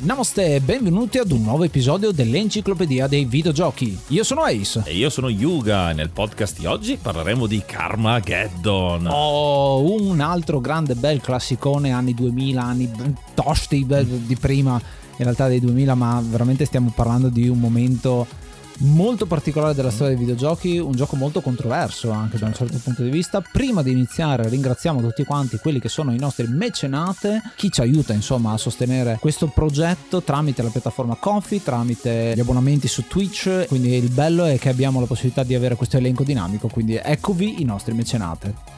Namaste e benvenuti ad un nuovo episodio dell'Enciclopedia dei Videogiochi. Io sono Ace. E io sono Yuga e nel podcast di oggi parleremo di Carmageddon. Oh, un altro grande bel classicone anni 2000, anni tosti bel- di prima, in realtà dei 2000, ma veramente stiamo parlando di un momento molto particolare della storia dei videogiochi, un gioco molto controverso anche da un certo punto di vista. Prima di iniziare ringraziamo tutti quanti quelli che sono i nostri mecenate, chi ci aiuta insomma a sostenere questo progetto tramite la piattaforma Coffee, tramite gli abbonamenti su Twitch, quindi il bello è che abbiamo la possibilità di avere questo elenco dinamico, quindi eccovi i nostri mecenate.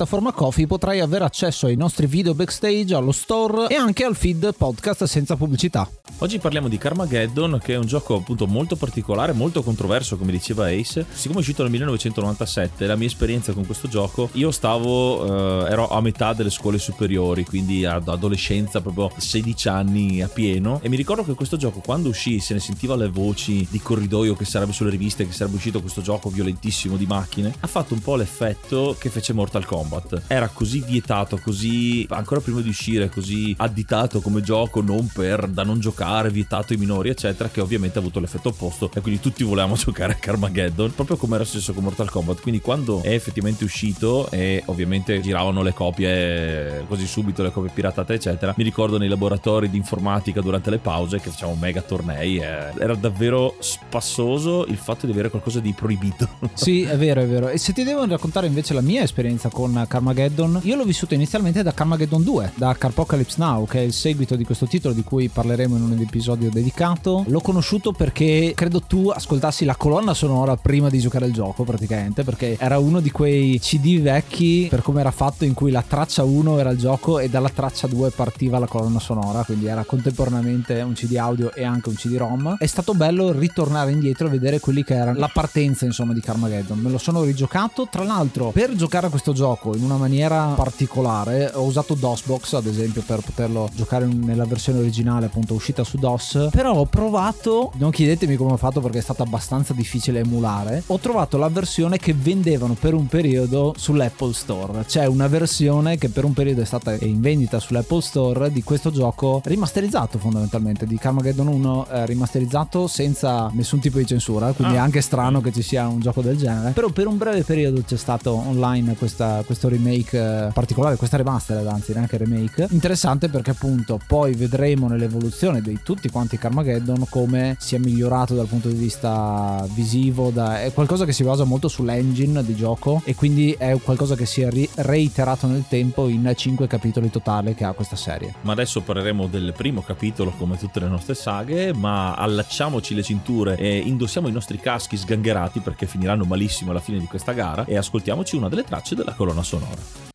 Coffee potrai avere accesso ai nostri video backstage, allo store e anche al feed podcast senza pubblicità. Oggi parliamo di Carmageddon, che è un gioco appunto molto particolare, molto controverso, come diceva Ace. Siccome è uscito nel 1997, la mia esperienza con questo gioco, io stavo, eh, ero a metà delle scuole superiori, quindi ad adolescenza, proprio 16 anni a pieno. E mi ricordo che questo gioco, quando uscì, se ne sentiva le voci di corridoio che sarebbe sulle riviste, che sarebbe uscito questo gioco violentissimo di macchine, ha fatto un po' l'effetto che fece Mortal Kombat. Era così vietato, così ancora prima di uscire, così additato come gioco, non per da non giocare, vietato ai minori, eccetera, che ovviamente ha avuto l'effetto opposto e quindi tutti volevamo giocare a Carmageddon, proprio come era successo con Mortal Kombat. Quindi quando è effettivamente uscito e ovviamente giravano le copie così subito, le copie piratate, eccetera, mi ricordo nei laboratori di informatica durante le pause che facevamo mega tornei, eh, era davvero spassoso il fatto di avere qualcosa di proibito. Sì, è vero, è vero. E se ti devo raccontare invece la mia esperienza con Carmageddon, io l'ho vissuto inizialmente da Carmageddon 2, da Carpocalypse Now, che è il seguito di questo titolo di cui parleremo in un episodio dedicato. L'ho conosciuto perché credo tu ascoltassi la colonna sonora prima di giocare al gioco, praticamente, perché era uno di quei CD vecchi per come era fatto in cui la traccia 1 era il gioco e dalla traccia 2 partiva la colonna sonora, quindi era contemporaneamente un CD audio e anche un CD-ROM. È stato bello ritornare indietro e vedere quelli che erano la partenza, insomma, di Carmageddon. Me lo sono rigiocato, tra l'altro, per giocare a questo gioco in una maniera particolare, ho usato DOSBox, ad esempio, per poterlo giocare nella versione originale, appunto, uscita su DOS. Però ho provato, non chiedetemi come ho fatto perché è stato abbastanza difficile emulare. Ho trovato la versione che vendevano per un periodo sull'Apple Store. C'è una versione che per un periodo è stata in vendita sull'Apple Store di questo gioco rimasterizzato fondamentalmente di Carmageddon 1 eh, rimasterizzato senza nessun tipo di censura quindi è anche strano che ci sia un gioco del genere però per un breve periodo c'è stato online questa- questo remake eh, particolare questa remastered anzi neanche remake interessante perché appunto poi vedremo nell'evoluzione di tutti quanti Carmageddon come si è migliorato dal punto di vista visivo da- è qualcosa che si basa molto sull'engine di gioco e quindi è qualcosa che si è reiterato nel tempo in 5 capitoli totali che ha questa serie Ma adesso parleremo del primo capitolo come tutte le nostre saghe, ma allacciamoci le cinture e indossiamo i nostri caschi sgangherati perché finiranno malissimo alla fine di questa gara e ascoltiamoci una delle tracce della colonna sonora. したなあれ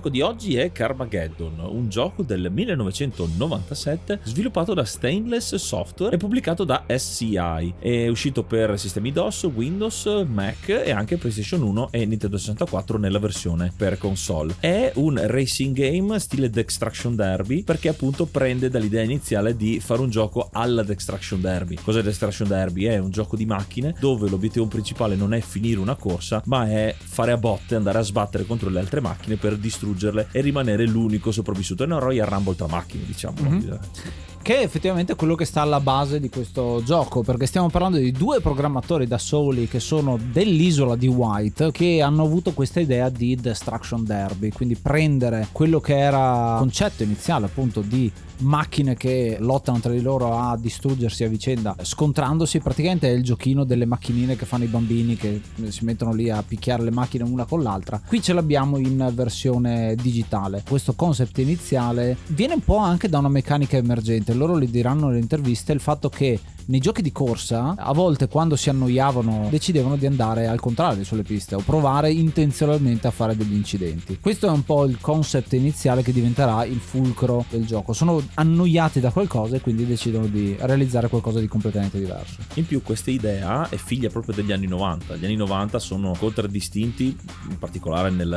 gioco di oggi è Carmageddon, un gioco del 1997 sviluppato da Stainless Software e pubblicato da SCI. È uscito per sistemi DOS, Windows, Mac e anche PlayStation 1 e Nintendo 64 nella versione per console. È un racing game stile Destruction Derby perché appunto prende dall'idea iniziale di fare un gioco alla Destruction Derby. Cos'è Destruction Derby? È un gioco di macchine dove l'obiettivo principale non è finire una corsa ma è fare a botte, andare a sbattere contro le altre macchine per distruggerle e rimanere l'unico sopravvissuto. È una Royal Rumble tra macchine, diciamo. Mm-hmm. Che è effettivamente quello che sta alla base di questo gioco, perché stiamo parlando di due programmatori da soli che sono dell'isola di White che hanno avuto questa idea di Destruction Derby, quindi prendere quello che era il concetto iniziale appunto di macchine che lottano tra di loro a distruggersi a vicenda, scontrandosi. Praticamente è il giochino delle macchinine che fanno i bambini che si mettono lì a picchiare le macchine una con l'altra. Qui ce l'abbiamo in versione digitale. Questo concept iniziale viene un po' anche da una meccanica emergente. Loro li diranno nelle interviste il fatto che nei giochi di corsa a volte quando si annoiavano decidevano di andare al contrario sulle piste o provare intenzionalmente a fare degli incidenti. Questo è un po' il concept iniziale che diventerà il fulcro del gioco. Sono annoiati da qualcosa e quindi decidono di realizzare qualcosa di completamente diverso. In più questa idea è figlia proprio degli anni 90. Gli anni 90 sono contraddistinti, in particolare nel,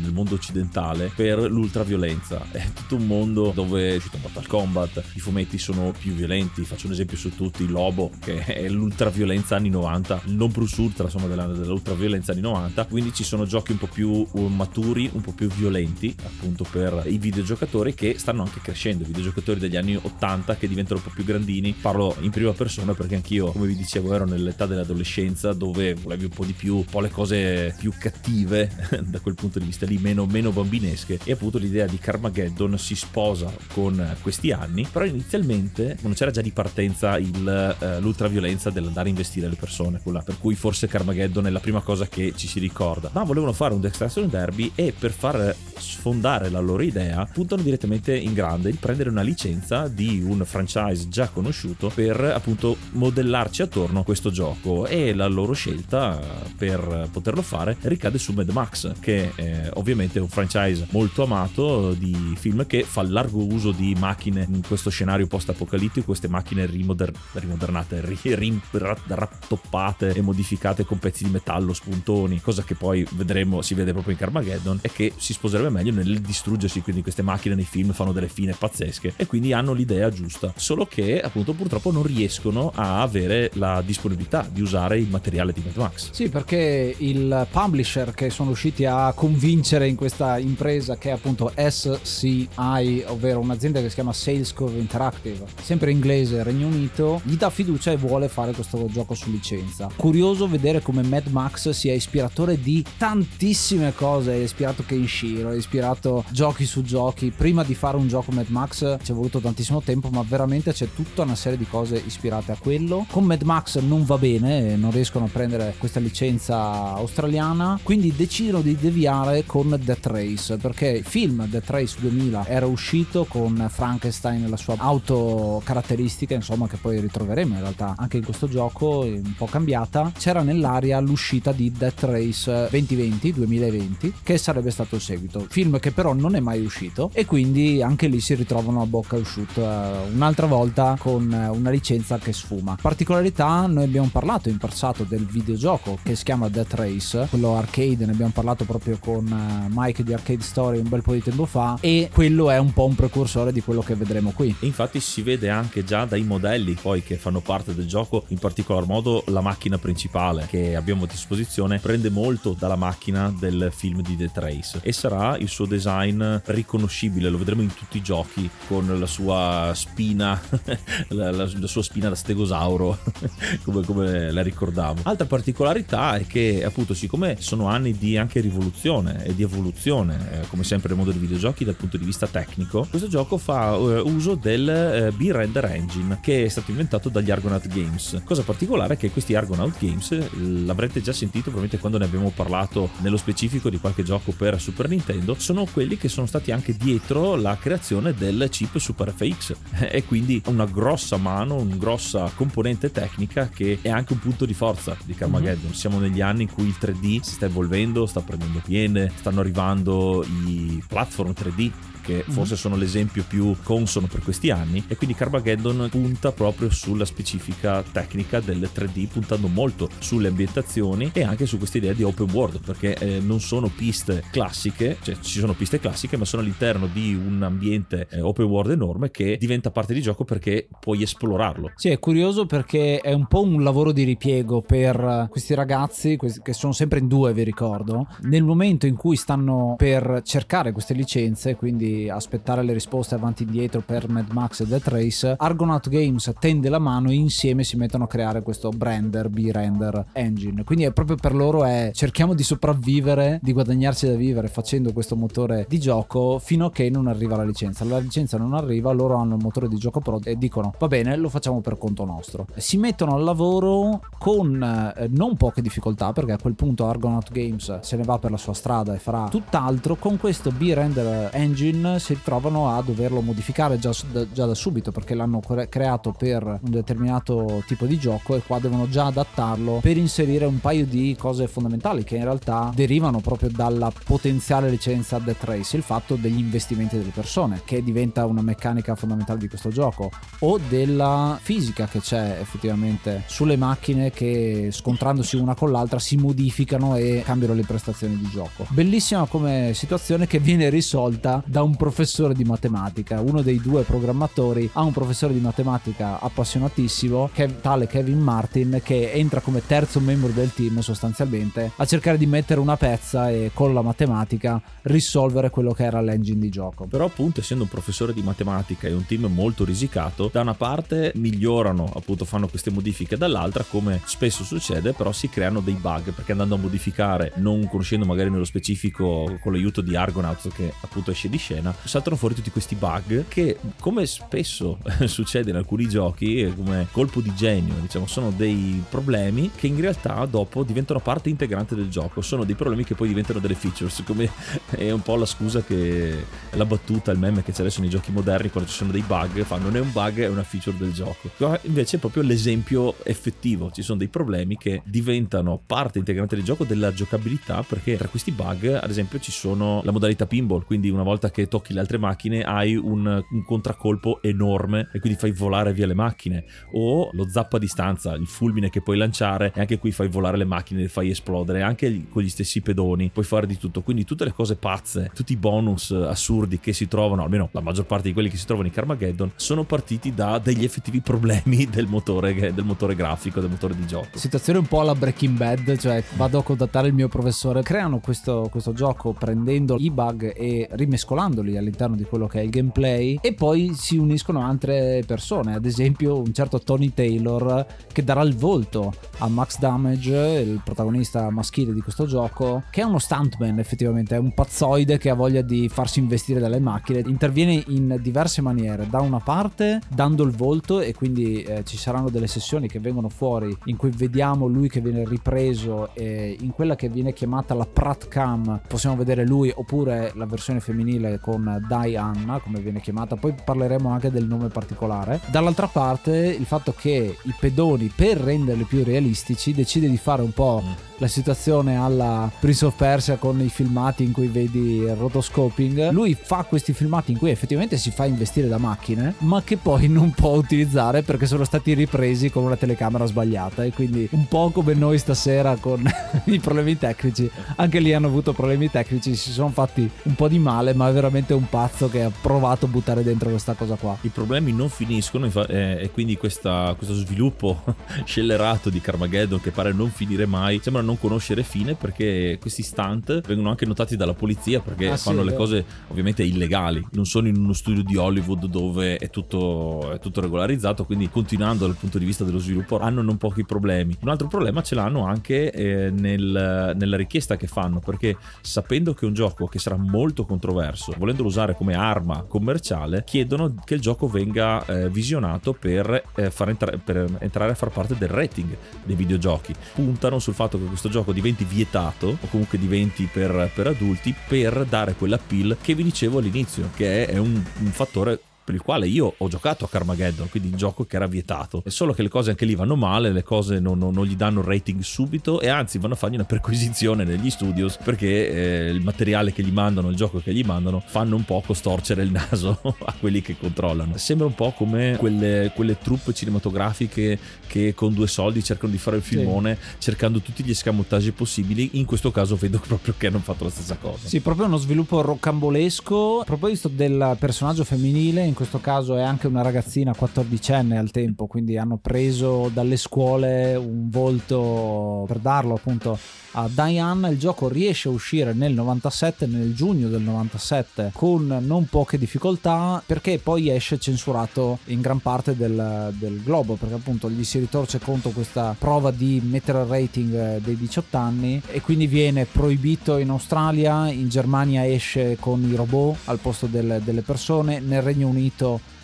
nel mondo occidentale, per l'ultraviolenza. È tutto un mondo dove è uscito Mortal Kombat, i fumetti sono più violenti, faccio un esempio su tutti, Lobo, che è l'ultraviolenza anni 90, il non plus ultra insomma della, dell'ultraviolenza anni 90, quindi ci sono giochi un po' più uh, maturi, un po' più violenti appunto per i videogiocatori che stanno anche crescendo, i videogiocatori degli anni 80 che diventano un po' più grandini, parlo in prima persona perché anch'io come vi dicevo ero nell'età dell'adolescenza dove volevi un po' di più, un po' le cose più cattive da quel punto di vista lì, meno, meno bambinesche. E appunto l'idea di Carmageddon si sposa con questi anni, però inizialmente non c'era già di partenza il eh, l'ultraviolenza dell'andare a investire le persone, quella per cui forse Carmageddon è la prima cosa che ci si ricorda. Ma volevano fare un Destruction Derby e per far sfondare la loro idea puntano direttamente in grande di prendere una licenza di un franchise già conosciuto per appunto modellarci attorno a questo gioco e la loro scelta per poterlo fare ricade su Mad Max che è ovviamente è un franchise molto amato di film che fa largo uso di macchine in questo scenario post apocalittico queste macchine rimoder- rimodernate, rim- rattoppate e modificate con pezzi di metallo, spuntoni, cosa che poi vedremo, si vede proprio in Carmageddon, e che si sposerebbe meglio nel distruggersi, quindi queste macchine nei film fanno delle fine pazzesche e quindi hanno l'idea giusta, solo che appunto purtroppo non riescono a avere la disponibilità di usare il materiale di Mad Max. Sì, perché il publisher che sono riusciti a convincere in questa impresa che è appunto SCI, ovvero un'azienda che si chiama Salescore Interactive, sempre inglese, Regno Unito, gli dà fiducia e vuole fare questo gioco su licenza. Curioso vedere come Mad Max sia ispiratore di tantissime cose, è ispirato Kenshiro, è ispirato giochi su giochi. Prima di fare un gioco Mad Max ci è voluto tantissimo tempo, ma veramente c'è tutta una serie di cose ispirate a quello. Con Mad Max non va bene, non riescono a prendere questa licenza australiana, quindi decidono di deviare con Death Race, perché il film Death Race 2000 era uscito con Frankenstein e la sua auto caratteristica, insomma, che poi ritroveremo in realtà anche in questo gioco, un po' cambiata, c'era nell'aria l'uscita di Death Race 2020, 2020, che sarebbe stato il seguito. Film che però non è mai uscito e quindi anche lì si ritrovano a bocca asciutta uh, un'altra volta con uh, una licenza che sfuma. Particolarità, noi abbiamo parlato in passato del videogioco che si chiama Death Race, quello arcade, ne abbiamo parlato proprio con uh, Mike di Arcade Story un bel po' di tempo fa e quello è un po' un precursore di quello che vedremo qui. E infatti si vede anche già dai modelli poi che fanno parte del gioco, in particolar modo la macchina principale che abbiamo a disposizione prende molto dalla macchina del film di The Trace e sarà il suo design riconoscibile, lo vedremo in tutti i giochi con la sua spina, la, la, la, sua spina da stegosauro, come, come la ricordavo. Altra particolarità è che appunto siccome sono anni di anche rivoluzione e di evoluzione, eh, come sempre nel mondo dei videogiochi dal punto di vista tecnico, questo gioco fa uh, uso del uh, B-Render Engine che è stato inventato pubblicato dagli Argonaut Games. Cosa particolare è che questi Argonaut Games l'avrete già sentito probabilmente quando ne abbiamo parlato nello specifico di qualche gioco per Super Nintendo, sono quelli che sono stati anche dietro la creazione del chip Super FX e quindi una grossa mano, una grossa componente tecnica che è anche un punto di forza di Carmageddon. Mm-hmm. Siamo negli anni in cui il 3D si sta evolvendo, sta prendendo piene, stanno arrivando i platform 3D che mhm. forse sono l'esempio più consono per questi anni e quindi Carmageddon punta proprio sulla specifica tecnica del 3D puntando molto sulle ambientazioni e anche su questa idea di open world perché eh, non sono piste classiche cioè ci sono piste classiche ma sono all'interno di un ambiente eh, open world enorme che diventa parte di gioco perché puoi esplorarlo sì è curioso perché è un po' un lavoro di ripiego per questi ragazzi che sono sempre in due vi ricordo nel momento in cui stanno per cercare queste licenze quindi aspettare le risposte avanti e indietro per Mad Max e Death Race, Argonaut Games tende la mano e insieme si mettono a creare questo Brender, B-Render Engine. Quindi è proprio per loro è cerchiamo di sopravvivere, di guadagnarci da vivere facendo questo motore di gioco fino a che non arriva la licenza. La licenza non arriva, loro hanno il motore di gioco pro e dicono va bene, lo facciamo per conto nostro. Si mettono al lavoro con eh, non poche difficoltà perché a quel punto Argonaut Games se ne va per la sua strada e farà tutt'altro con questo B-Render Engine si ritrovano a doverlo modificare già già da subito perché l'hanno creato per un determinato tipo di gioco e qua devono già adattarlo per inserire un paio di cose fondamentali che in realtà derivano proprio dalla potenziale licenza Death Race, il fatto degli investimenti delle persone che diventa una meccanica fondamentale di questo gioco o della fisica che c'è effettivamente sulle macchine che scontrandosi una con l'altra si modificano e cambiano le prestazioni di gioco. Bellissima come situazione che viene risolta da un professore di matematica. Uno dei due programmatori ha un professore di matematica appassionatissimo, che tale Kevin Martin, che entra come terzo membro del team sostanzialmente a cercare di mettere una pezza e con la matematica risolvere quello che era l'engine di gioco. Però appunto essendo un professore di matematica e un team molto risicato, da una parte migliorano, appunto fanno queste modifiche, dall'altra come spesso succede però si creano dei bug perché andando a modificare, non conoscendo magari nello specifico con l'aiuto di Argonauts che appunto esce di scena, saltano fuori tutti questi bug che come spesso succede in alcuni giochi come colpo di genio diciamo sono dei problemi che in realtà dopo diventano parte integrante del gioco. Sono dei problemi che poi diventano delle features come è un po' la scusa che la battuta il meme che c'è adesso nei giochi moderni quando ci sono dei bug fa non è un bug è una feature del gioco Qua invece è proprio l'esempio effettivo. Ci sono dei problemi che diventano parte integrante del gioco della giocabilità perché tra questi bug ad esempio ci sono la modalità pinball. Quindi una volta che tocchi le altre macchine hai un, un, contraccolpo enorme e quindi fai volare via le macchine. O lo zappo a distanza il fulmine che puoi lanciare e anche qui fai volare le macchine le fai esplodere anche con gli stessi pedoni puoi fare di tutto. Quindi tutte le cose pazze tutti i bonus assurdi che si trovano almeno la maggior parte di quelli che si trovano in Carmageddon sono partiti da degli effettivi problemi del motore, del motore grafico del motore di gioco. Situazione un po' alla Breaking Bad cioè vado a contattare il mio professore. Creano questo, questo gioco prendendo i bug e rimescolandoli singoli all'interno di quello che è il gameplay e poi si uniscono altre persone, ad esempio un certo Tony Taylor che darà il volto a Max Damage, il protagonista maschile di questo gioco, che è uno stuntman effettivamente, è un pazzoide che ha voglia di farsi investire dalle macchine, interviene in diverse maniere, da una parte dando il volto e quindi eh, ci saranno delle sessioni che vengono fuori in cui vediamo lui che viene ripreso e in quella che viene chiamata la Prat Cam possiamo vedere lui oppure la versione femminile con Diana, come viene chiamata, poi parleremo anche del nome particolare. Dall'altra parte il fatto che i pedoni, per renderli più realistici, decide di fare un po' mm la situazione alla Prince of Persia con i filmati in cui vedi il rotoscoping. Lui fa questi filmati in cui effettivamente si fa investire da macchine, ma che poi non può utilizzare perché sono stati ripresi con una telecamera sbagliata. E quindi un po' come noi stasera con i problemi tecnici, anche lì hanno avuto problemi tecnici, si sono fatti un po' di male, ma è veramente un pazzo che ha provato a buttare dentro questa cosa qua. I problemi non finiscono eh, e quindi questa, questo sviluppo scellerato di Carmageddon che pare non finire mai sembra non conoscere fine perché questi stunt vengono anche notati dalla polizia perché ah, fanno sì, le cose ovviamente illegali, non sono in uno studio di Hollywood dove è tutto, è tutto regolarizzato, quindi continuando dal punto di vista dello sviluppo hanno non pochi problemi. Un altro problema ce l'hanno anche eh, nel, nella richiesta che fanno perché sapendo che è un gioco che sarà molto controverso, volendolo usare come arma commerciale, chiedono che il gioco venga eh, visionato per eh, entra- per entrare a far parte del rating dei videogiochi. Puntano sul fatto che questo gioco diventi vietato o comunque diventi per, per adulti per dare quell'appeal che vi dicevo all'inizio, che è un, un fattore per il quale io ho giocato a Carmageddon, quindi un gioco che era vietato. È solo che le cose anche lì vanno male, le cose non, non, non gli danno il rating subito e anzi vanno a fargli una perquisizione negli studios perché eh, il materiale che gli mandano, il gioco che gli mandano, fanno un po' storcere il naso a quelli che controllano. Sembra un po' come quelle, quelle truppe cinematografiche che con due soldi cercano di fare il filmone sì. cercando tutti gli escamotage possibili. In questo caso vedo proprio che hanno fatto la stessa cosa. Sì, proprio uno sviluppo rocambolesco. A proposito del personaggio femminile, in questo caso è anche una ragazzina 14enne al tempo, quindi hanno preso dalle scuole un volto per darlo appunto a Diane. Il gioco riesce a uscire nel 97, nel giugno del 97, con non poche difficoltà, perché poi esce censurato in gran parte del, del globo, perché appunto gli si ritorce contro questa prova di mettere il rating dei 18 anni e quindi viene proibito in Australia, in Germania esce con i robot al posto del, delle persone, nel Regno Unito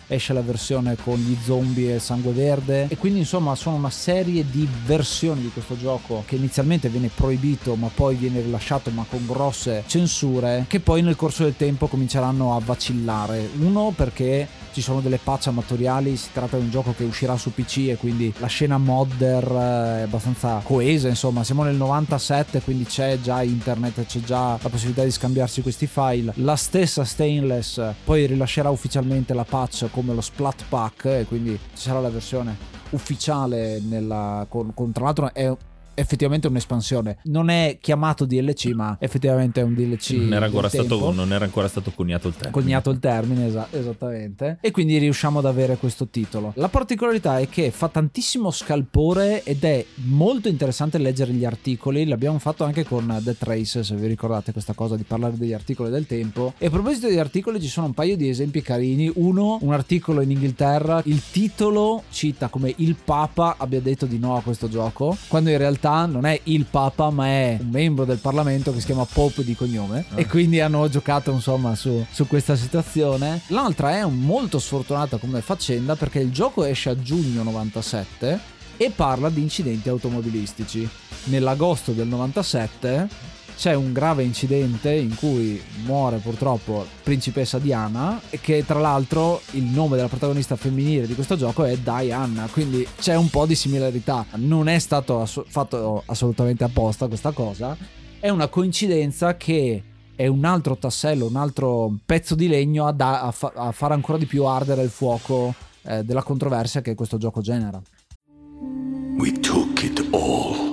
esce la versione con gli zombie e il sangue verde. E quindi insomma sono una serie di versioni di questo gioco che inizialmente viene proibito ma poi viene rilasciato ma con grosse censure che poi nel corso del tempo cominceranno a vacillare. Uno perché ci sono delle patch amatoriali, si tratta di un gioco che uscirà su PC e quindi la scena modder è abbastanza coesa, insomma siamo nel 97 quindi c'è già internet, c'è già la possibilità di scambiarsi questi file. La stessa Stainless poi rilascerà ufficialmente la patch come lo Splat Pack e quindi ci sarà la versione ufficiale nella, con, con tra l'altro è effettivamente un'espansione. Non è chiamato DLC, ma effettivamente è un DLC. Non era ancora, stato, non era ancora stato, coniato il termine. Coniato il termine, es- esattamente. E quindi riusciamo ad avere questo titolo. La particolarità è che fa tantissimo scalpore ed è molto interessante leggere gli articoli. L'abbiamo fatto anche con The Trace, se vi ricordate questa cosa di parlare degli articoli del tempo. E a proposito degli articoli, ci sono un paio di esempi carini. Uno, un articolo in Inghilterra, il titolo cita come il Papa abbia detto di no a questo gioco, quando in realtà realtà non è il Papa, ma è un membro del Parlamento che si chiama Pope di cognome. Ah. E quindi hanno giocato insomma su, su questa situazione. L'altra è molto sfortunata come faccenda perché il gioco esce a giugno 97 e parla di incidenti automobilistici. Nell'agosto del 97 c'è un grave incidente in cui muore purtroppo principessa Diana e che tra l'altro il nome della protagonista femminile di questo gioco è Diana, quindi c'è un po' di similarità. Non è stato ass- fatto assolutamente apposta questa cosa, è una coincidenza che è un altro tassello, un altro pezzo di legno a, da- a, fa- a fare ancora di più ardere il fuoco eh, della controversia che questo gioco genera. We took it all.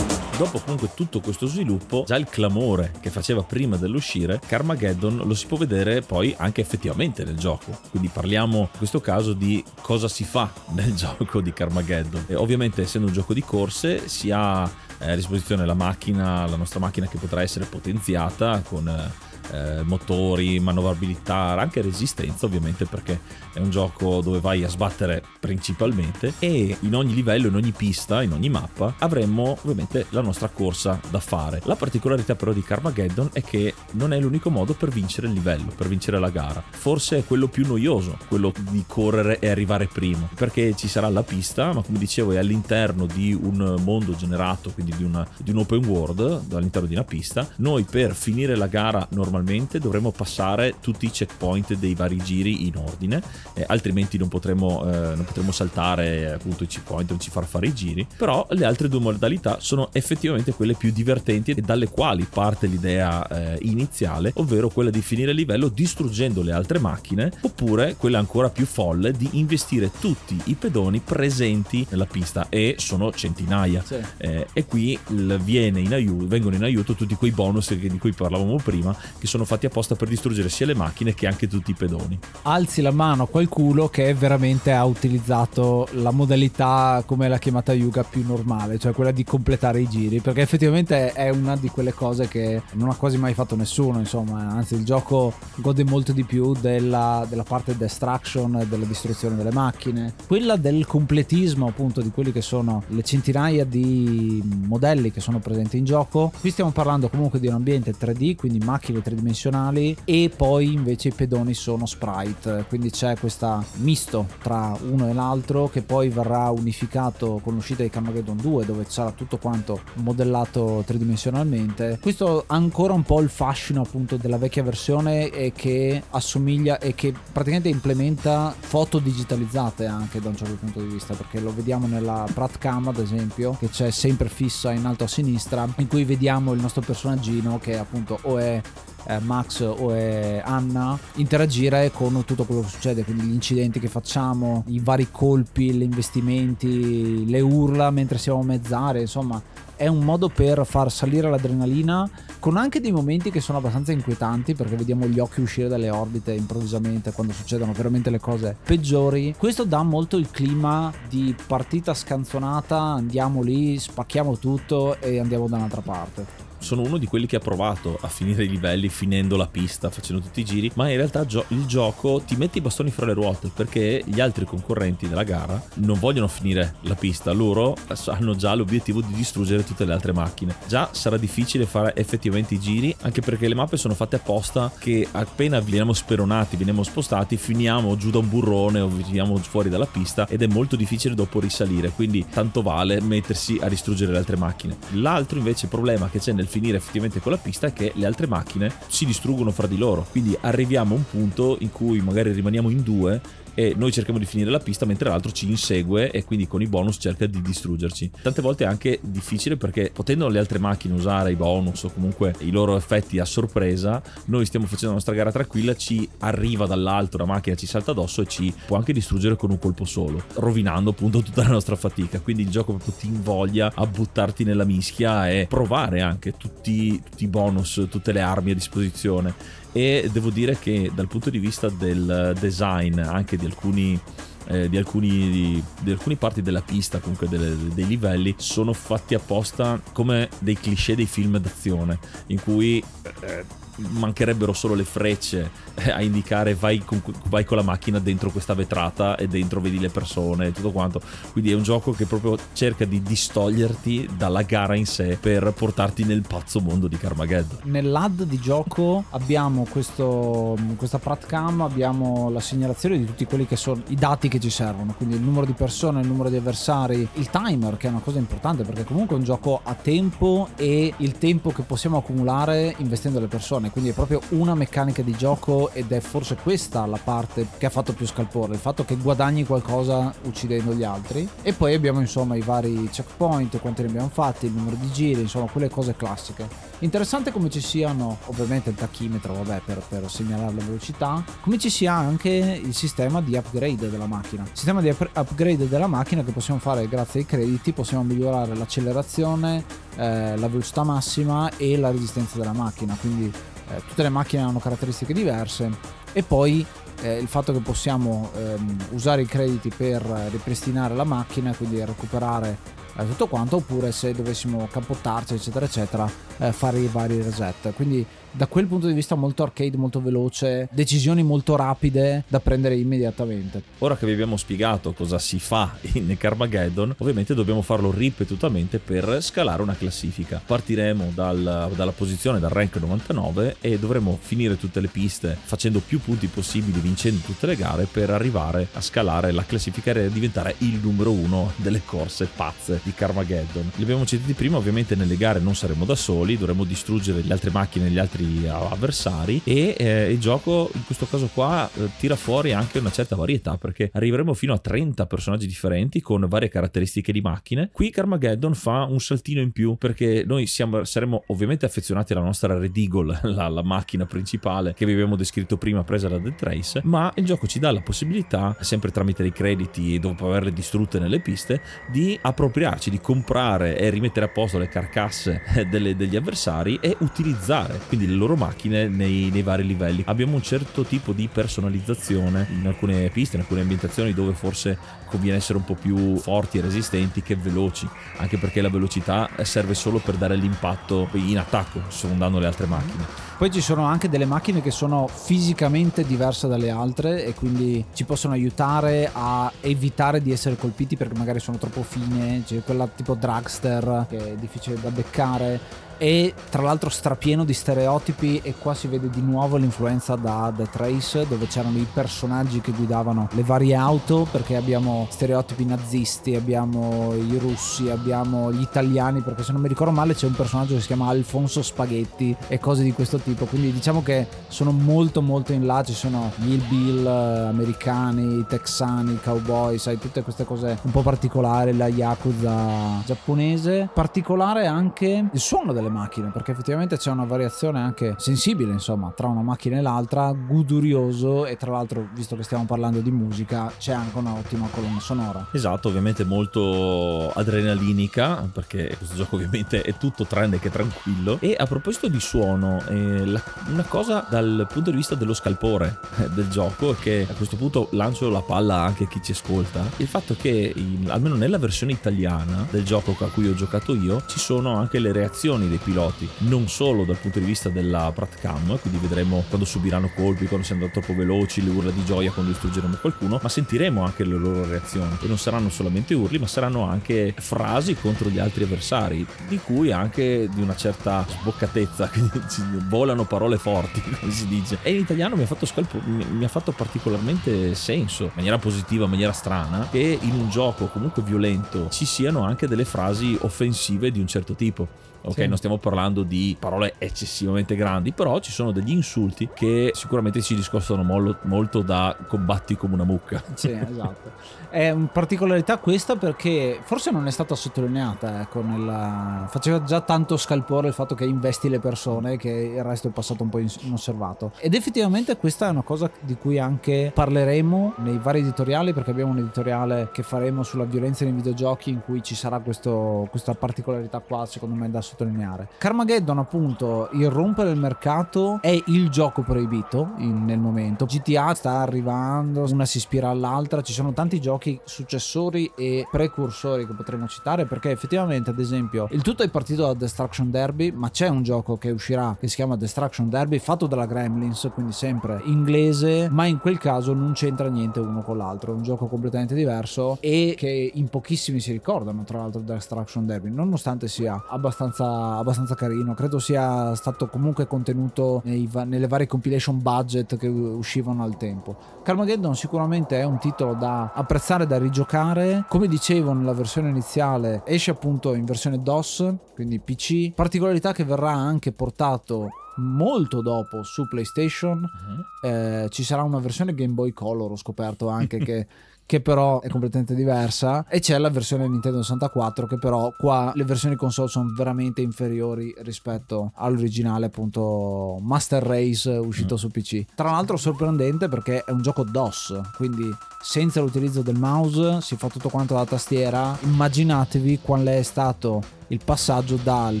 Dopo comunque tutto questo sviluppo, già il clamore che faceva prima dell'uscire, Carmageddon lo si può vedere poi anche effettivamente nel gioco. Quindi parliamo in questo caso di cosa si fa nel gioco di Carmageddon. E ovviamente essendo un gioco di corse si ha eh, a disposizione la macchina, la nostra macchina che potrà essere potenziata con eh, motori, manovrabilità, anche resistenza ovviamente perché è un gioco dove vai a sbattere principalmente e in ogni livello, in ogni pista, in ogni mappa avremmo ovviamente la nostra corsa da fare. La particolarità però di Carmageddon è che non è l'unico modo per vincere il livello, per vincere la gara. Forse è quello più noioso, quello di correre e arrivare primo, perché ci sarà la pista, ma come dicevo è all'interno di un mondo generato, quindi di, una, di un open world, all'interno di una pista. Noi per finire la gara normalmente normalmente dovremmo passare tutti i checkpoint dei vari giri in ordine, eh, altrimenti non potremo, eh, non potremo saltare appunto i checkpoint, non ci far fare i giri. Però le altre due modalità sono effettivamente quelle più divertenti e dalle quali parte l'idea eh, iniziale, ovvero quella di finire il livello distruggendo le altre macchine, oppure quella ancora più folle di investire tutti i pedoni presenti nella pista e sono centinaia. Sì. Eh, e qui il- viene in aiuto, vengono in aiuto tutti quei bonus di cui parlavamo prima, che sono fatti apposta per distruggere sia le macchine che anche tutti i pedoni. alzi la mano a qualcuno che veramente ha utilizzato la modalità come l'ha chiamata Yuga più normale, cioè quella di completare i giri, perché effettivamente è una di quelle cose che non ha quasi mai fatto nessuno, insomma, anzi il gioco gode molto di più della, della parte destruction, della distruzione delle macchine, quella del completismo appunto di quelli che sono le centinaia di modelli che sono presenti in gioco. Qui stiamo parlando comunque di un ambiente 3D, quindi macchine tridimensionali e poi invece i pedoni sono sprite, quindi c'è questo misto tra uno e l'altro che poi verrà unificato con l'uscita di Carmageddon 2 dove sarà tutto quanto modellato tridimensionalmente. Questo ancora un po' il fascino appunto della vecchia versione e che assomiglia e che praticamente implementa foto digitalizzate anche da un certo punto di vista perché lo vediamo nella Pratcam ad esempio che c'è sempre fissa in alto a sinistra in cui vediamo il nostro personaggino che appunto o è eh, Max o è Anna interagire con tutto quello che succede, quindi gli incidenti che facciamo, i vari colpi, gli investimenti, le urla mentre siamo a mezzare, insomma è un modo per far salire l'adrenalina con anche dei momenti che sono abbastanza inquietanti perché vediamo gli occhi uscire dalle orbite improvvisamente quando succedono veramente le cose peggiori. Questo dà molto il clima di partita scanzonata, andiamo lì, spacchiamo tutto e andiamo da un'altra parte. Sono uno di quelli che ha provato a finire i livelli finendo la pista, facendo tutti i giri, ma in realtà gio- il gioco ti mette i bastoni fra le ruote perché gli altri concorrenti della gara non vogliono finire la pista, loro hanno già l'obiettivo di distruggere tutte le altre macchine. Già sarà difficile fare effettivamente i giri, anche perché le mappe sono fatte apposta che appena veniamo speronati, veniamo spostati, finiamo giù da un burrone o veniamo fuori dalla pista ed è molto difficile dopo risalire, quindi tanto vale mettersi a distruggere le altre macchine. L'altro invece problema che c'è nel finire effettivamente quella pista è che le altre macchine si distruggono fra di loro, quindi arriviamo a un punto in cui magari rimaniamo in due e noi cerchiamo di finire la pista mentre l'altro ci insegue e quindi con i bonus cerca di distruggerci. Tante volte è anche difficile perché potendo le altre macchine usare i bonus o comunque i loro effetti a sorpresa, noi stiamo facendo la nostra gara tranquilla, ci arriva dall'alto una macchina, ci salta addosso e ci può anche distruggere con un colpo solo, rovinando appunto tutta la nostra fatica. Quindi il gioco proprio ti invoglia a buttarti nella mischia e provare anche tutti, tutti i bonus, tutte le armi a disposizione e devo dire che dal punto di vista del design anche di alcuni eh, di, alcuni, di, di alcune parti della pista, comunque delle- dei livelli, sono fatti apposta come dei cliché dei film d'azione, in cui eh, mancherebbero solo le frecce eh, a indicare vai con, vai con la macchina dentro questa vetrata e dentro vedi le persone e tutto quanto. Quindi è un gioco che proprio cerca di distoglierti dalla gara in sé per portarti nel pazzo mondo di Carmageddon. Nell'ad di gioco abbiamo questo, questa Pratcam, abbiamo la segnalazione di tutti quelli che sono i dati che ci servono, quindi il numero di persone, il numero di avversari, il timer che è una cosa importante perché comunque è un gioco a tempo e il tempo che possiamo accumulare investendo le persone, quindi è proprio una meccanica di gioco ed è forse questa la parte che ha fatto più scalpore, il fatto che guadagni qualcosa uccidendo gli altri e poi abbiamo insomma i vari checkpoint, quanti ne abbiamo fatti, il numero di giri, insomma quelle cose classiche. Interessante come ci siano, ovviamente il tachimetro, vabbè, per, per segnalare la velocità, come ci sia anche il sistema di upgrade della macchina. Il sistema di up- upgrade della macchina che possiamo fare grazie ai crediti, possiamo migliorare l'accelerazione, eh, la velocità massima e la resistenza della macchina, quindi eh, tutte le macchine hanno caratteristiche diverse e poi eh, il fatto che possiamo ehm, usare i crediti per ripristinare la macchina, quindi recuperare eh, tutto quanto, oppure se dovessimo cappottarci, eccetera, eccetera, eh, fare i vari reset. Quindi da quel punto di vista molto arcade, molto veloce, decisioni molto rapide da prendere immediatamente. Ora che vi abbiamo spiegato cosa si fa in Carmageddon, ovviamente dobbiamo farlo ripetutamente per scalare una classifica. Partiremo dal- dalla posizione, dal rank 99 e dovremo finire tutte le piste facendo più punti possibili, vincendo tutte le gare per arrivare a scalare la classifica e diventare il numero uno delle corse pazze di Carmageddon. Li abbiamo citati prima, ovviamente nelle gare non saremo da soli, dovremo distruggere le altre macchine gli altri avversari e eh, il gioco in questo caso qua eh, tira fuori anche una certa varietà perché arriveremo fino a 30 personaggi differenti con varie caratteristiche di macchine. Qui Carmageddon fa un saltino in più perché noi siamo, saremo ovviamente affezionati alla nostra Red Eagle, la, la macchina principale che vi abbiamo descritto prima presa da Dead Race, ma il gioco ci dà la possibilità, sempre tramite dei crediti dopo averle distrutte nelle piste, di appropriarci, di comprare e rimettere a posto le carcasse delle, degli avversari e utilizzare quindi le loro macchine nei, nei vari livelli. Abbiamo un certo tipo di personalizzazione in alcune piste, in alcune ambientazioni dove forse conviene essere un po' più forti e resistenti che veloci, anche perché la velocità serve solo per dare l'impatto in attacco, sfondando le altre macchine. Poi ci sono anche delle macchine che sono fisicamente diverse dalle altre e quindi ci possono aiutare a evitare di essere colpiti perché magari sono troppo fine, c'è quella tipo dragster che è difficile da beccare e tra l'altro strapieno di stereotipi e qua si vede di nuovo l'influenza da The Trace dove c'erano i personaggi che guidavano le varie auto perché abbiamo stereotipi nazisti, abbiamo i russi, abbiamo gli italiani perché se non mi ricordo male c'è un personaggio che si chiama Alfonso Spaghetti e cose di questo tipo. Quindi diciamo che sono molto molto in là ci sono gli Bill eh, americani, texani, cowboy sai tutte queste cose un po' particolari la Yakuza giapponese. Particolare anche il suono delle macchine perché effettivamente c'è una variazione anche sensibile insomma tra una macchina e l'altra godurioso e tra l'altro visto che stiamo parlando di musica c'è anche un'ottima colonna sonora. Esatto ovviamente molto adrenalinica perché questo gioco ovviamente è tutto tranne che tranquillo. E a proposito di suono eh, la, una cosa dal punto di vista dello scalpore eh, del gioco è che a questo punto lancio la palla anche a chi ci ascolta il fatto che in, almeno nella versione italiana del gioco a cui ho giocato io ci sono anche le reazioni dei piloti, non solo dal punto di vista della Pratcam, quindi vedremo quando subiranno colpi, quando siamo troppo veloci, le urla di gioia quando distruggeremo qualcuno, ma sentiremo anche le loro reazioni e non saranno solamente urli, ma saranno anche frasi contro gli altri avversari, di cui anche di una certa sboccatezza, quindi volano parole forti, come si dice. E in italiano mi ha fatto, scalpo, mi ha fatto particolarmente senso, in maniera positiva, in maniera strana, che in un gioco comunque violento ci siano anche delle frasi offensive di un certo tipo ok? Sì. Non stiamo parlando di parole eccessivamente grandi, però ci sono degli insulti che sicuramente ci discostano molto, molto da combatti come una mucca. Sì, esatto. È una particolarità questa perché forse non è stata sottolineata, ecco, nella... faceva già tanto scalpore il fatto che investi le persone che il resto è passato un po' inosservato. Ed effettivamente questa è una cosa di cui anche parleremo nei vari editoriali perché abbiamo un editoriale che faremo sulla violenza nei videogiochi in cui ci sarà questo, questa particolarità qua secondo me da sottolineare sottolineare. Carmageddon, appunto, irrompere il mercato è il gioco proibito in, nel momento. GTA sta arrivando, una si ispira all'altra, ci sono tanti giochi successori e precursori che potremmo citare perché effettivamente, ad esempio, il tutto è partito da Destruction Derby, ma c'è un gioco che uscirà che si chiama Destruction Derby fatto dalla Gremlins, quindi sempre inglese, ma in quel caso non c'entra niente uno con l'altro, è un gioco completamente diverso e che in pochissimi si ricordano tra l'altro Destruction Derby, nonostante sia abbastanza abbastanza, carino. Credo sia stato comunque contenuto nei, nelle varie compilation budget che uscivano al tempo. Carmageddon sicuramente è un titolo da apprezzare, da rigiocare. Come dicevo nella versione iniziale, esce appunto in versione DOS, quindi PC. Particolarità che verrà anche portato molto dopo su PlayStation. Uh-huh. Eh, ci sarà una versione Game Boy Color, ho scoperto anche che che però è completamente diversa e c'è la versione Nintendo 64 che però qua le versioni console sono veramente inferiori rispetto all'originale appunto Master Race uscito mm. su PC tra l'altro sorprendente perché è un gioco DOS quindi senza l'utilizzo del mouse si fa tutto quanto alla tastiera immaginatevi qual è stato il passaggio dal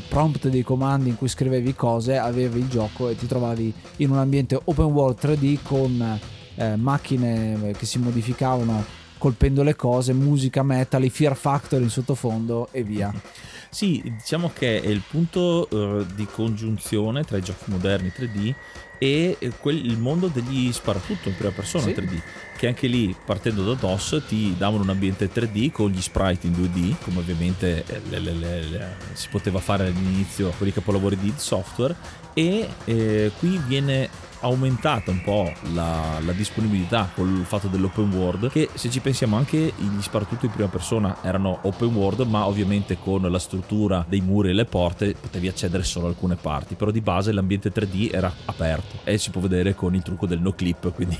prompt dei comandi in cui scrivevi cose avevi il gioco e ti trovavi in un ambiente open world 3D con eh, macchine che si modificavano colpendo le cose, musica metal, i Fear Factor in sottofondo e via. Sì, diciamo che è il punto uh, di congiunzione tra i giochi moderni 3D e eh, quel, il mondo degli sparatutto in prima persona sì. 3D che anche lì partendo da DOS ti davano un ambiente 3D con gli sprite in 2D come ovviamente eh, le, le, le, si poteva fare all'inizio con i capolavori di software e eh, qui viene aumentata un po' la, la disponibilità col fatto dell'open world che se ci pensiamo anche gli sparatutto in prima persona erano open world ma ovviamente con la struttura dei muri e le porte potevi accedere solo a alcune parti però di base l'ambiente 3D era aperto e si può vedere con il trucco del no clip quindi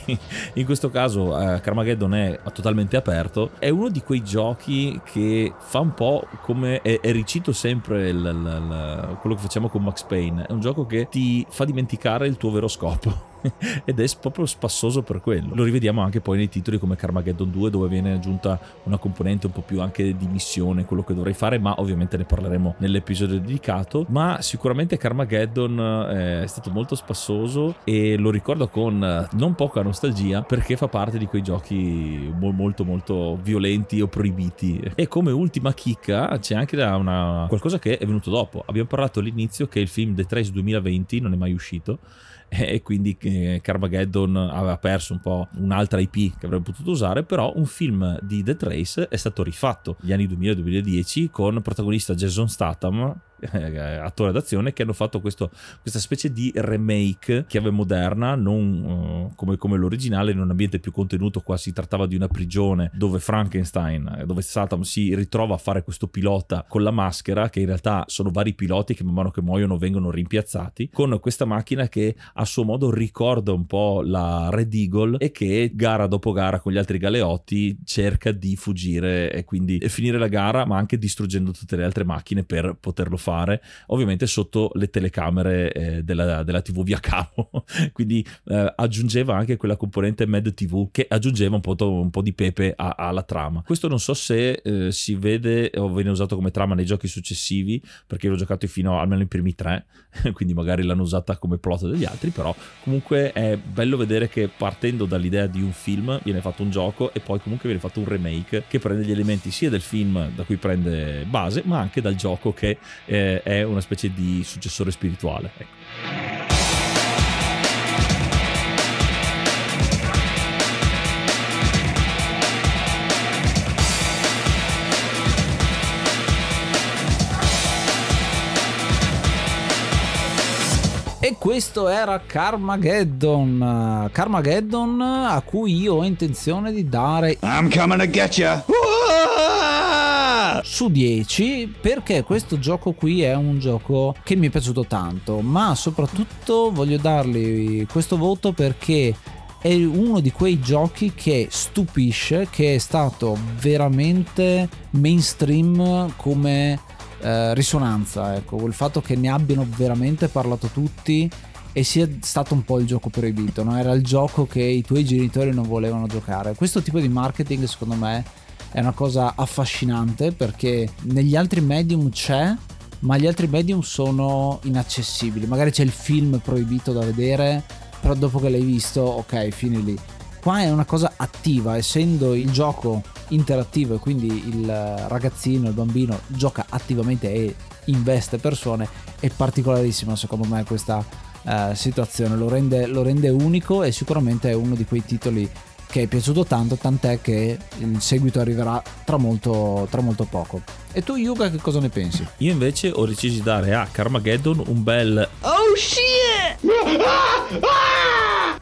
in questo caso eh, Carmageddon è totalmente aperto. È uno di quei giochi che fa un po' come è, è ricito sempre il, il, il, quello che facciamo con Max Payne. È un gioco che ti fa dimenticare il tuo vero scopo ed è proprio spassoso per quello. Lo rivediamo anche poi nei titoli come Carmageddon 2 dove viene aggiunta una componente un po' più anche di missione, quello che dovrei fare, ma ovviamente ne parleremo nell'episodio dedicato. Ma sicuramente Carmageddon eh, è stato molto spassoso e lo ricordo con eh, non poca nostalgia perché fa parte di quei giochi molto molto violenti o proibiti. E come ultima chicca c'è anche una, qualcosa che è venuto dopo. Abbiamo parlato all'inizio che il film The Trace 2020 non è mai uscito e quindi eh, Carmageddon aveva perso un po' un'altra IP che avrebbe potuto usare, però un film di The Trace è stato rifatto negli anni 2000-2010 con protagonista Jason Statham attore d'azione che hanno fatto questo, questa specie di remake chiave moderna non uh, come, come, l'originale in un ambiente più contenuto qua si trattava di una prigione dove Frankenstein dove Satam si ritrova a fare questo pilota con la maschera che in realtà sono vari piloti che man mano che muoiono vengono rimpiazzati con questa macchina che a suo modo ricorda un po' la Red Eagle e che gara dopo gara con gli altri galeotti cerca di fuggire e quindi finire la gara ma anche distruggendo tutte le altre macchine per poterlo fare fare, ovviamente sotto le telecamere eh, della, della, TV via cavo. Quindi eh, aggiungeva anche quella componente Med TV che aggiungeva un po', un po di pepe a, alla trama. Questo non so se eh, si vede o viene usato come trama nei giochi successivi, perché l'ho giocato fino almeno i primi tre, quindi magari l'hanno usata come plot degli altri, però comunque è bello vedere che partendo dall'idea di un film viene fatto un gioco e poi comunque viene fatto un remake che prende gli elementi sia del film da cui prende base, ma anche dal gioco che eh, è una specie di successore spirituale. Ecco. E questo era Carmageddon. Carmageddon a cui io ho intenzione di dare. I'm coming to get you! Su 10 perché questo gioco qui è un gioco che mi è piaciuto tanto, ma soprattutto voglio dargli questo voto perché è uno di quei giochi che stupisce, che è stato veramente mainstream come eh, risonanza, ecco, il fatto che ne abbiano veramente parlato tutti e sia stato un po' il gioco proibito, no? era il gioco che i tuoi genitori non volevano giocare. Questo tipo di marketing secondo me è una cosa affascinante perché negli altri medium c'è, ma gli altri medium sono inaccessibili. Magari c'è il film proibito da vedere, però dopo che l'hai visto, ok, fini lì. Qua è una cosa attiva, essendo il gioco interattivo e quindi il ragazzino, il bambino gioca attivamente e investe persone, è particolarissima secondo me questa uh, situazione, lo rende, lo rende unico e sicuramente è uno di quei titoli che è piaciuto tanto, tant'è che il seguito arriverà tra molto, tra molto poco. E tu Yuga che cosa ne pensi? Io invece ho deciso di dare a Carmageddon un bel Oh shit!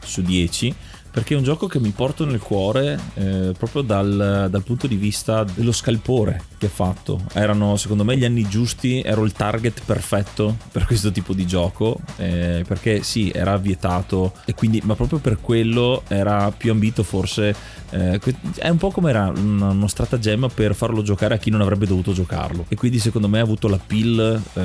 su 10 perché è un gioco che mi porto nel cuore eh, proprio dal, dal, punto di vista dello scalpore che è fatto. Erano secondo me gli anni giusti, ero il target perfetto per questo tipo di gioco, eh, perché sì, era vietato, quindi, ma proprio per quello era più ambito forse eh, è un po' come era uno stratagemma per farlo giocare a chi non avrebbe dovuto giocarlo e quindi secondo me ha avuto la pill eh,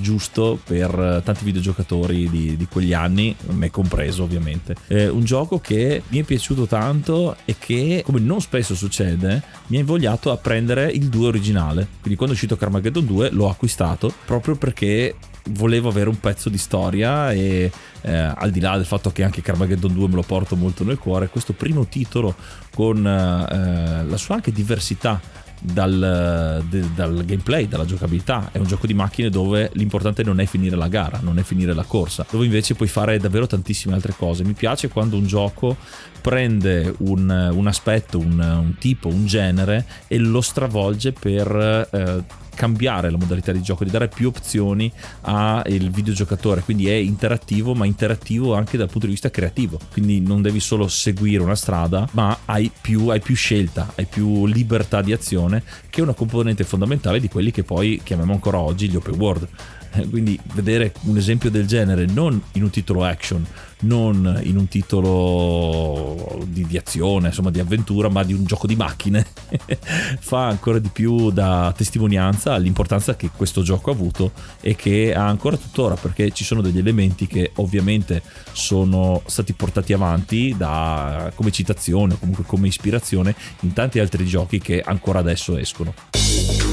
giusto per tanti videogiocatori di, di, quegli anni me compreso ovviamente eh, un gioco che mi è piaciuto tanto e che come non spesso succede mi ha invogliato a prendere il 2 originale. Quindi quando è uscito Carmageddon 2 l'ho acquistato proprio perché volevo avere un pezzo di storia e eh, al di là del fatto che anche Carmageddon 2 me lo porto molto nel cuore, questo primo titolo con eh, la sua anche diversità dal, de, dal, gameplay, dalla giocabilità. È un gioco di macchine dove l'importante non è finire la gara, non è finire la corsa, dove invece puoi fare davvero tantissime altre cose. Mi piace quando un gioco prende un, un aspetto, un, un, tipo, un genere e lo stravolge per eh, cambiare la modalità di gioco, di dare più opzioni al videogiocatore, quindi è interattivo, ma interattivo anche dal punto di vista creativo, quindi non devi solo seguire una strada, ma hai più, hai più scelta, hai più libertà di azione, che è una componente fondamentale di quelli che poi chiamiamo ancora oggi gli open world. Quindi vedere un esempio del genere non in un titolo action, non in un titolo di, di, azione, insomma di avventura, ma di un gioco di macchine, fa ancora di più da testimonianza all'importanza che questo gioco ha avuto e che ha ancora tuttora, perché ci sono degli elementi che ovviamente sono stati portati avanti da, come citazione o comunque come ispirazione in tanti altri giochi che ancora adesso escono.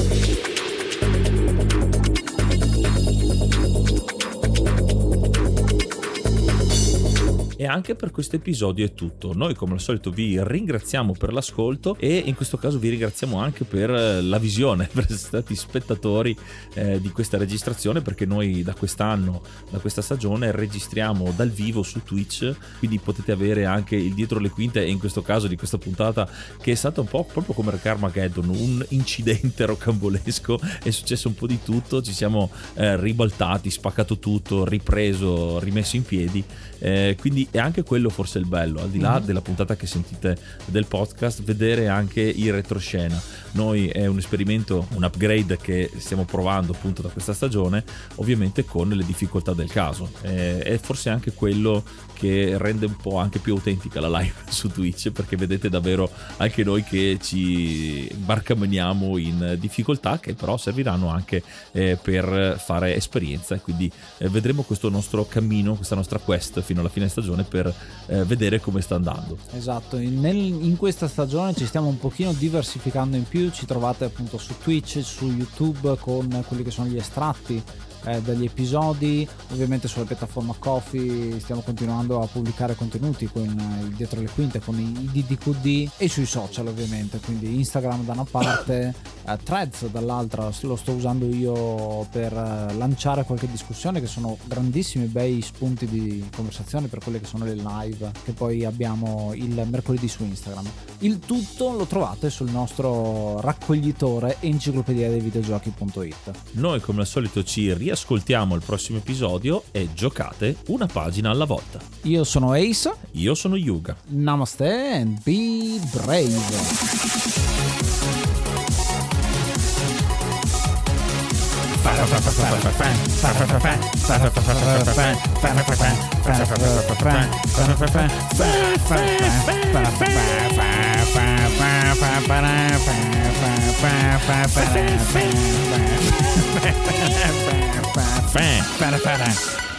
E anche per questo episodio è tutto. Noi come al solito vi ringraziamo per l'ascolto e in questo caso vi ringraziamo anche per la visione, per essere stati spettatori eh, di questa registrazione perché noi da quest'anno, da questa stagione registriamo dal vivo su Twitch, quindi potete avere anche il dietro le quinte e in questo caso di questa puntata che è stata un po' proprio come Carmageddon, un incidente rocambolesco, è successo un po' di tutto, ci siamo eh, ribaltati, spaccato tutto, ripreso, rimesso in piedi, eh, quindi e anche quello forse è il bello, al di là mm-hmm. della puntata che sentite del podcast, vedere anche il retroscena. Noi è un esperimento, un upgrade che stiamo provando appunto da questa stagione, ovviamente con le difficoltà del caso. È forse anche quello che rende un po' anche più autentica la live su Twitch perché vedete davvero anche noi che ci barcameniamo in difficoltà che però serviranno anche eh, per fare esperienza e quindi eh, vedremo questo nostro cammino, questa nostra quest fino alla fine stagione per eh, vedere come sta andando. Esatto, Nel, in questa stagione ci stiamo un pochino diversificando in più, ci trovate appunto su Twitch, su YouTube con quelli che sono gli estratti eh, degli episodi. Ovviamente sulla piattaforma Coffee stiamo continuando a pubblicare contenuti con il eh, dietro le quinte, con i DDQD e sui social ovviamente, quindi Instagram da una parte, eh, Threads dall'altra, lo sto usando io per eh, lanciare qualche discussione che sono grandissimi bei spunti di conversazione per quelle che sono le live che poi abbiamo il mercoledì su Instagram. Il tutto lo trovate sul nostro raccoglitore enciclopedia dei videogiochi.it. Noi come al solito ci riascoltiamo ascoltiamo il prossimo episodio e giocate una pagina alla volta. Io sono Ace. Io sono Yuga. Namaste and be brave. Fan. Fan.